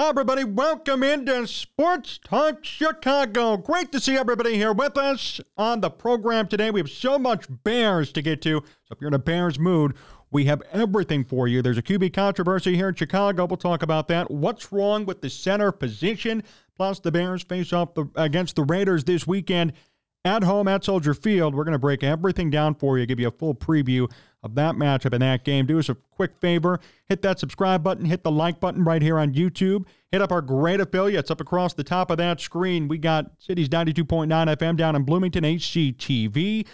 Hi, everybody. Welcome into Sports Talk Chicago. Great to see everybody here with us on the program today. We have so much Bears to get to. So, if you're in a Bears mood, we have everything for you. There's a QB controversy here in Chicago. We'll talk about that. What's wrong with the center position? Plus, the Bears face off the, against the Raiders this weekend at home at Soldier Field. We're going to break everything down for you, give you a full preview of that matchup in that game. Do us a quick favor hit that subscribe button, hit the like button right here on YouTube, hit up our great affiliates up across the top of that screen. We got Cities 92.9 FM down in Bloomington, HCTV.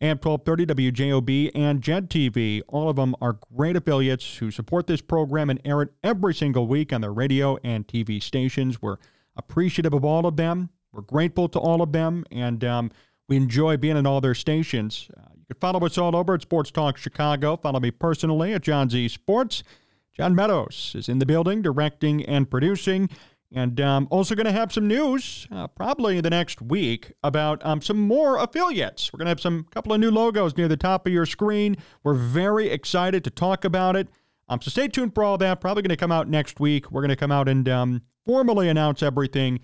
AM 1230 WJOB and JED TV. All of them are great affiliates who support this program and air it every single week on their radio and TV stations. We're appreciative of all of them. We're grateful to all of them, and um, we enjoy being in all their stations. Uh, follow us all over at Sports Talk Chicago. Follow me personally at Jon Z Sports. John Meadows is in the building, directing and producing. And um, also going to have some news, uh, probably the next week, about um, some more affiliates. We're going to have some couple of new logos near the top of your screen. We're very excited to talk about it. Um, so stay tuned for all that. Probably going to come out next week. We're going to come out and um, formally announce everything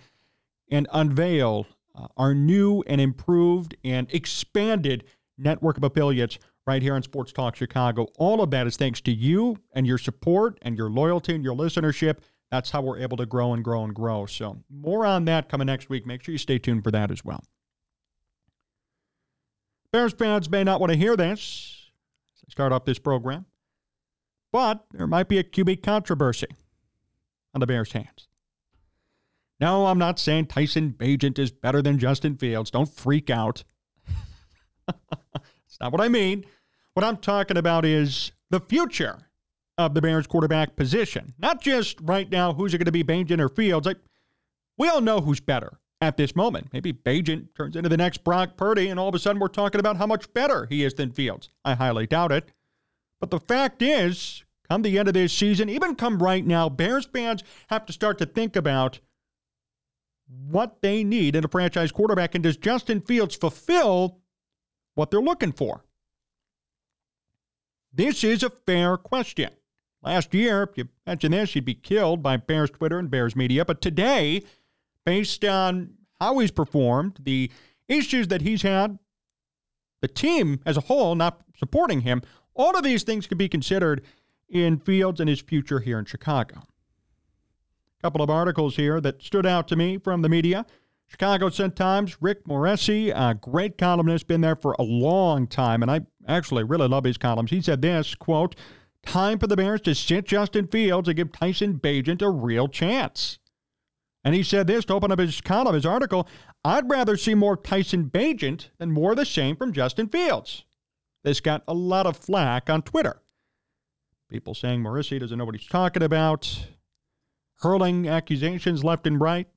and unveil uh, our new and improved and expanded network of affiliates right here on Sports Talk Chicago. All of that is thanks to you and your support and your loyalty and your listenership. That's how we're able to grow and grow and grow. So, more on that coming next week. Make sure you stay tuned for that as well. Bears fans may not want to hear this as I start off this program, but there might be a QB controversy on the Bears' hands. No, I'm not saying Tyson Bagent is better than Justin Fields. Don't freak out. That's not what I mean. What I'm talking about is the future of the Bears quarterback position. Not just right now, who's it going to be, Bagent or Fields? Like, we all know who's better at this moment. Maybe Bagent turns into the next Brock Purdy, and all of a sudden we're talking about how much better he is than Fields. I highly doubt it. But the fact is, come the end of this season, even come right now, Bears fans have to start to think about what they need in a franchise quarterback, and does Justin Fields fulfill what they're looking for? This is a fair question. Last year, if you mentioned this, you'd be killed by Bears Twitter and Bears media. But today, based on how he's performed, the issues that he's had, the team as a whole not supporting him, all of these things could be considered in Fields and his future here in Chicago. A couple of articles here that stood out to me from the media. Chicago Sun Times, Rick Morrissey, a great columnist, been there for a long time, and I actually really love his columns. He said this, quote, Time for the Bears to sit Justin Fields and give Tyson Bagent a real chance. And he said this to open up his column, his article I'd rather see more Tyson Bagent than more the same from Justin Fields. This got a lot of flack on Twitter. People saying Moresi doesn't know what he's talking about, hurling accusations left and right.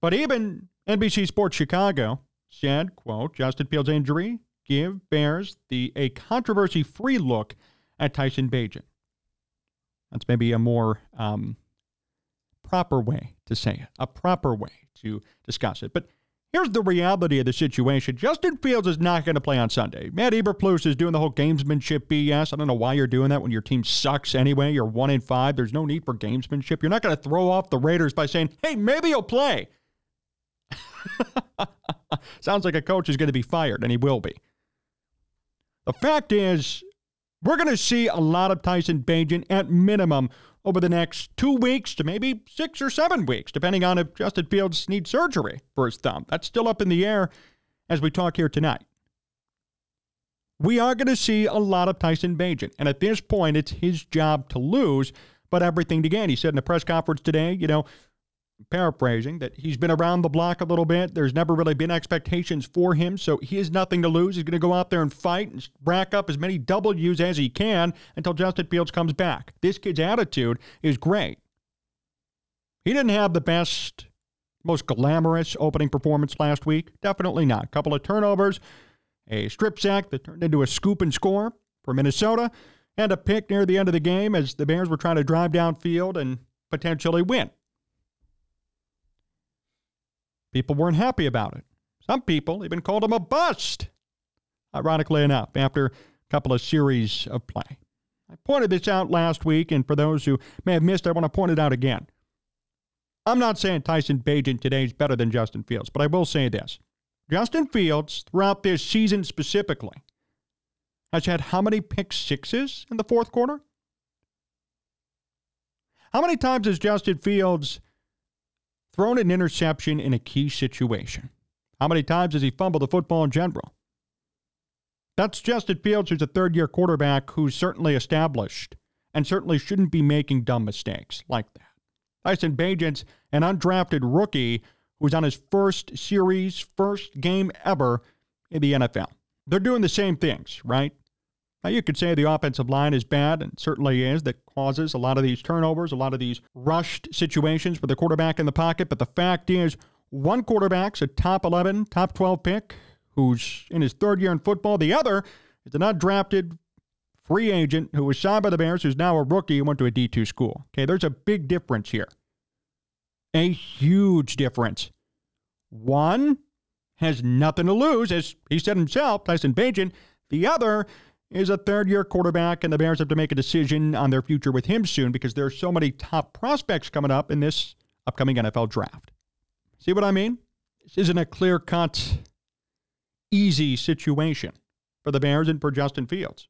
But even NBC Sports Chicago said, quote, Justin Fields' injury give Bears the a controversy-free look at Tyson Bagent. That's maybe a more um, proper way to say it, a proper way to discuss it. But here's the reality of the situation. Justin Fields is not going to play on Sunday. Matt Eberflus is doing the whole gamesmanship BS. I don't know why you're doing that when your team sucks anyway. You're one in five. There's no need for gamesmanship. You're not going to throw off the Raiders by saying, hey, maybe he'll play. Sounds like a coach is going to be fired, and he will be. The fact is, we're going to see a lot of Tyson Bagent at minimum over the next two weeks to maybe six or seven weeks, depending on if Justin Fields needs surgery for his thumb. That's still up in the air as we talk here tonight. We are going to see a lot of Tyson Bagent, and at this point, it's his job to lose, but everything to gain. He said in a press conference today, you know, paraphrasing, that he's been around the block a little bit. There's never really been expectations for him, so he has nothing to lose. He's going to go out there and fight and rack up as many W's as he can until Justin Fields comes back. This kid's attitude is great. He didn't have the best, most glamorous opening performance last week. Definitely not. A couple of turnovers, a strip sack that turned into a scoop and score for Minnesota, and a pick near the end of the game as the Bears were trying to drive downfield and potentially win. People weren't happy about it. Some people even called him a bust, ironically enough, after a couple of series of play. I pointed this out last week, and for those who may have missed, I want to point it out again. I'm not saying Tyson Bagent today is better than Justin Fields, but I will say this. Justin Fields, throughout this season specifically, has had how many pick sixes in the fourth quarter? How many times has Justin Fields thrown an interception in a key situation? How many times has he fumbled the football in general? That's Justin Fields, who's a third year quarterback who's certainly established and certainly shouldn't be making dumb mistakes like that. Tyson Bagent's an undrafted rookie who's on his first series, first game ever in the NFL. They're doing the same things, right? Now, you could say the offensive line is bad, and certainly is, that causes a lot of these turnovers, a lot of these rushed situations with the quarterback in the pocket. But the fact is, one quarterback's a top 11, top 12 pick who's in his third year in football. The other is an undrafted free agent who was signed by the Bears, who's now a rookie and went to a D2 school. Okay, there's a big difference here. A huge difference. One has nothing to lose, as he said himself, Tyson Bagent. The other is a third year quarterback, and the Bears have to make a decision on their future with him soon because there are so many top prospects coming up in this upcoming NFL draft. See what I mean? This isn't a clear cut, easy situation for the Bears and for Justin Fields.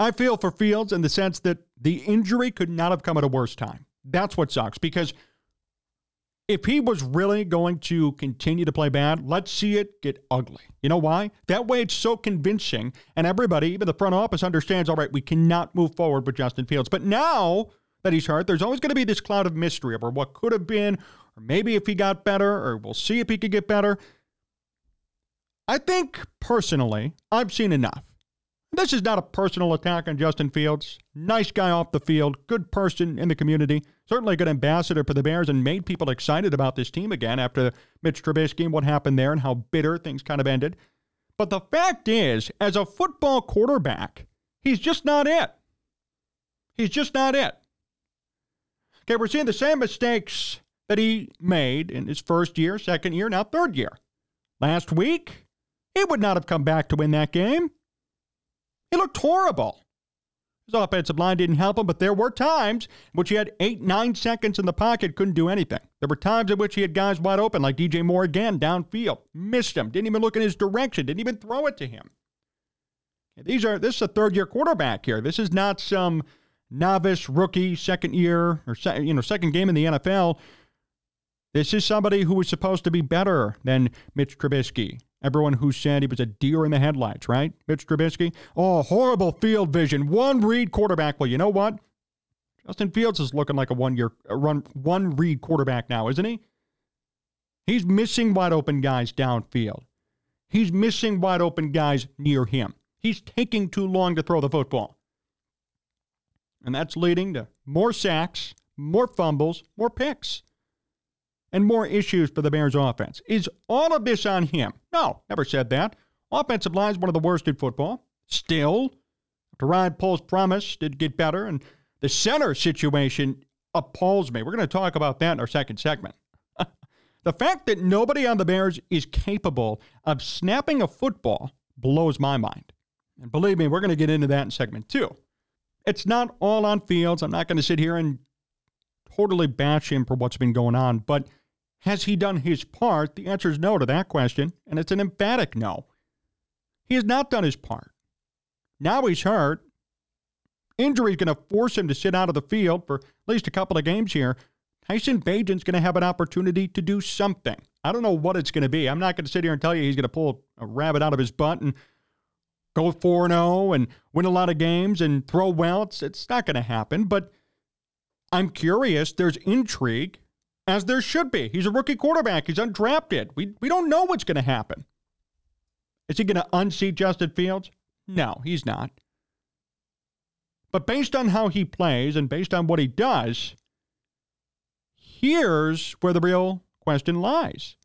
I feel for Fields in the sense that the injury could not have come at a worse time. That's what sucks because if he was really going to continue to play bad, let's see it get ugly. You know why? That way it's so convincing, and everybody, even the front office, understands all right, we cannot move forward with Justin Fields. But now that he's hurt, there's always going to be this cloud of mystery over what could have been, or maybe if he got better, or we'll see if he could get better. I think personally, I've seen enough. This is not a personal attack on Justin Fields. Nice guy off the field, good person in the community, certainly a good ambassador for the Bears, and made people excited about this team again after Mitch Trubisky and what happened there and how bitter things kind of ended. But the fact is, as a football quarterback, he's just not it. He's just not it. Okay, we're seeing the same mistakes that he made in his first year, second year, now third year. Last week, he would not have come back to win that game. He looked horrible. His offensive line didn't help him, but there were times in which he had eight, nine seconds in the pocket, couldn't do anything. There were times in which he had guys wide open, like DJ Moore again, downfield, missed him, didn't even look in his direction, didn't even throw it to him. These are this is a third year quarterback here. This is not some novice rookie second year or you know second game in the NFL. This is somebody who was supposed to be better than Mitch Trubisky, Everyone who said he was a deer in the headlights, right? Mitch Trubisky. Oh, horrible field vision. One read quarterback. Well, you know what? Justin Fields is looking like a one year run one read quarterback now, isn't he? He's missing wide open guys downfield. He's missing wide open guys near him. He's taking too long to throw the football. And that's leading to more sacks, more fumbles, more picks and more issues for the Bears offense. Is all of this on him? No, never said that. Offensive line is one of the worst in football. Still, after Ryan Poles promised did get better, and the center situation appalls me. We're going to talk about that in our second segment. the fact that nobody on the Bears is capable of snapping a football blows my mind. And believe me, we're going to get into that in segment two. It's not all on Fields. I'm not going to sit here and totally bash him for what's been going on, but has he done his part? The answer is no to that question, and it's an emphatic no. He has not done his part. Now he's hurt. Injury is going to force him to sit out of the field for at least a couple of games here. Tyson Bagent's going to have an opportunity to do something. I don't know what it's going to be. I'm not going to sit here and tell you he's going to pull a rabbit out of his butt and go 4 0 and win a lot of games and throw well. It's, it's not going to happen, but I'm curious. There's intrigue as there should be. He's a rookie quarterback. He's undrafted. We, we don't know what's going to happen. Is he going to unseat Justin Fields? Hmm. No, he's not. But based on how he plays and based on what he does, here's where the real question lies.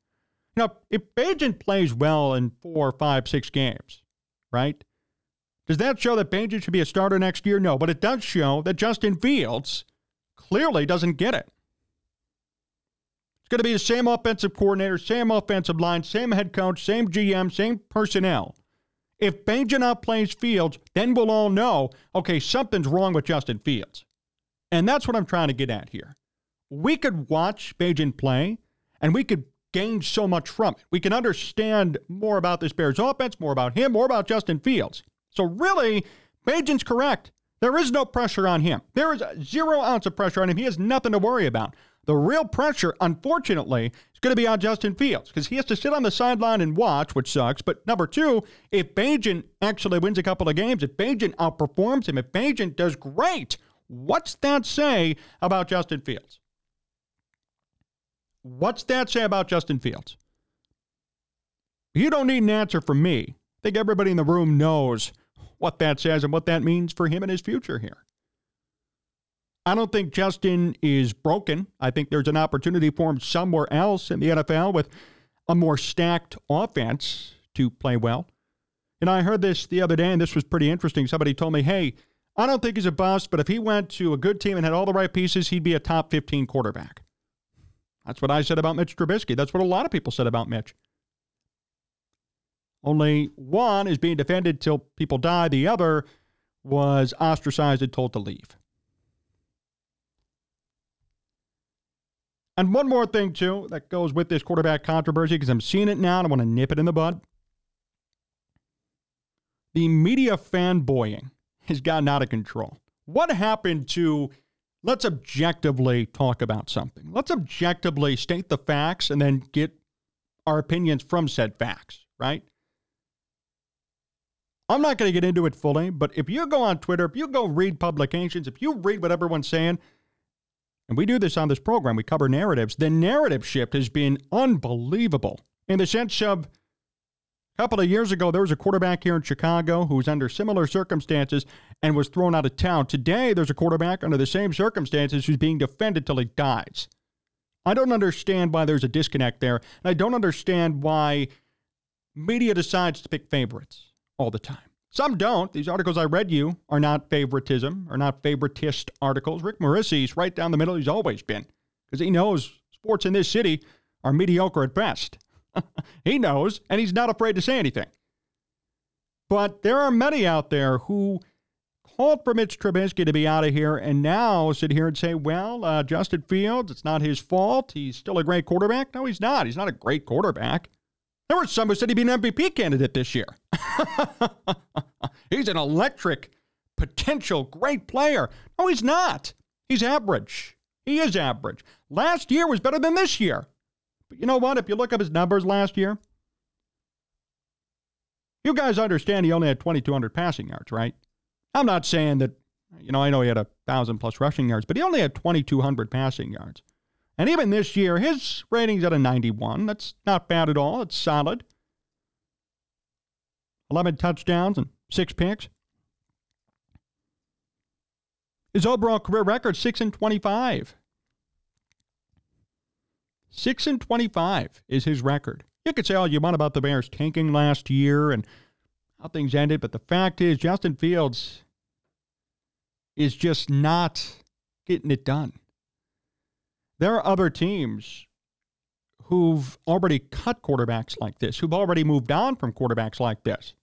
Now, if Bagent plays well in four, five, six games, right? Does that show that Bagent should be a starter next year? No, but it does show that Justin Fields clearly doesn't get it. It's going to be the same offensive coordinator, same offensive line, same head coach, same GM, same personnel. If Bagent plays Fields, then we'll all know, okay, something's wrong with Justin Fields. And that's what I'm trying to get at here. we could watch Bagent play and we could gain so much from it. We can understand more about this Bears offense, more about him, more about Justin Fields. So, really, Bagent's correct. There is no pressure on him. There is zero ounce of pressure on him. He has nothing to worry about. The real pressure, unfortunately, is going to be on Justin Fields because he has to sit on the sideline and watch, which sucks. But number two, if Bagent actually wins a couple of games, if Bagent outperforms him, if Bagent does great, what's that say about Justin Fields? What's that say about Justin Fields? You don't need an answer from me. I think everybody in the room knows what that says and what that means for him and his future here. I don't think Justin is broken. I think there's an opportunity for him somewhere else in the NFL with a more stacked offense to play well. And I heard this the other day, and this was pretty interesting. Somebody told me, hey, I don't think he's a bust, but if he went to a good team and had all the right pieces, he'd be a top 15 quarterback. That's what I said about Mitch Trubisky. That's what a lot of people said about Mitch. Only one is being defended till people die. The other was ostracized and told to leave. And one more thing, too, that goes with this quarterback controversy, because I'm seeing it now and I want to nip it in the bud. The media fanboying has gotten out of control. What happened to let's objectively talk about something? Let's objectively state the facts and then get our opinions from said facts, right? I'm not going to get into it fully, but if you go on Twitter, if you go read publications, if you read what everyone's saying, and we do this on this program, we cover narratives, the narrative shift has been unbelievable in the sense of a couple of years ago, there was a quarterback here in Chicago who was under similar circumstances and was thrown out of town. Today, there's a quarterback under the same circumstances who's being defended till he dies. I don't understand why there's a disconnect there. And I don't understand why media decides to pick favorites all the time. Some don't. These articles I read you are not favoritism, are not favoritist articles. Rick Morrissey's right down the middle. He's always been because he knows sports in this city are mediocre at best. he knows, and he's not afraid to say anything. But there are many out there who called for Mitch Trubisky to be out of here and now sit here and say, well, uh, Justin Fields, it's not his fault. He's still a great quarterback. No, he's not. He's not a great quarterback. There was some who said he'd be an MVP candidate this year. he's an electric, potential great player. No, he's not. He's average. He is average. Last year was better than this year. But you know what? If you look up his numbers last year, you guys understand he only had 2,200 passing yards, right? I'm not saying that, you know, I know he had a 1,000 plus rushing yards, but he only had 2,200 passing yards. And even this year, his rating's at a 91. That's not bad at all. It's solid. 11 touchdowns and six picks. His overall career record, 6 and 25. 6 and 25 is his record. You could say all you want about the Bears tanking last year and how things ended, but the fact is, Justin Fields is just not getting it done. There are other teams who've already cut quarterbacks like this, who've already moved on from quarterbacks like this.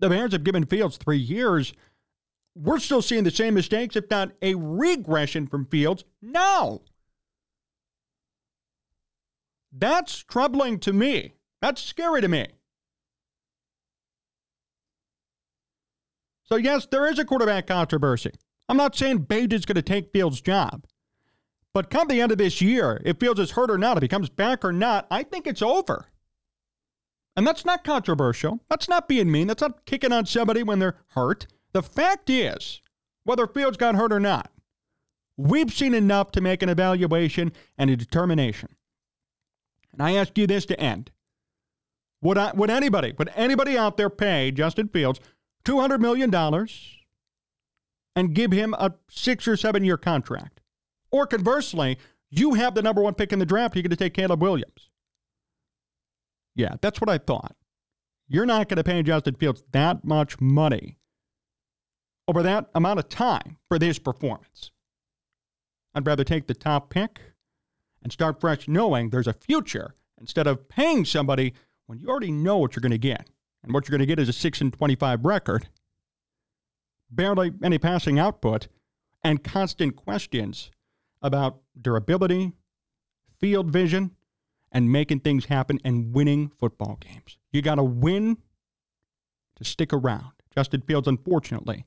The Bears have given Fields three years. We're still seeing the same mistakes, if not a regression from Fields now. That's troubling to me. That's scary to me. So, yes, there is a quarterback controversy. I'm not saying Bagent's going to take Fields' job. But come the end of this year, if Fields is hurt or not, if he comes back or not, I think it's over. And that's not controversial. That's not being mean. That's not kicking on somebody when they're hurt. The fact is, whether Fields got hurt or not, we've seen enough to make an evaluation and a determination. And I ask you this to end. Would, I, would anybody, would anybody out there pay Justin Fields $200 million and give him a six or seven year contract? Or conversely, you have the number one pick in the draft, you're going to take Caleb Williams. Yeah, that's what I thought. You're not going to pay Justin Fields that much money over that amount of time for this performance. I'd rather take the top pick and start fresh knowing there's a future instead of paying somebody when you already know what you're going to get. And what you're going to get is a 6 and 25 record, barely any passing output, and constant questions about durability, field vision, and making things happen and winning football games. You got to win to stick around. Justin Fields, unfortunately,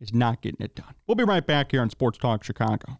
is not getting it done. We'll be right back here on Sports Talk Chicago.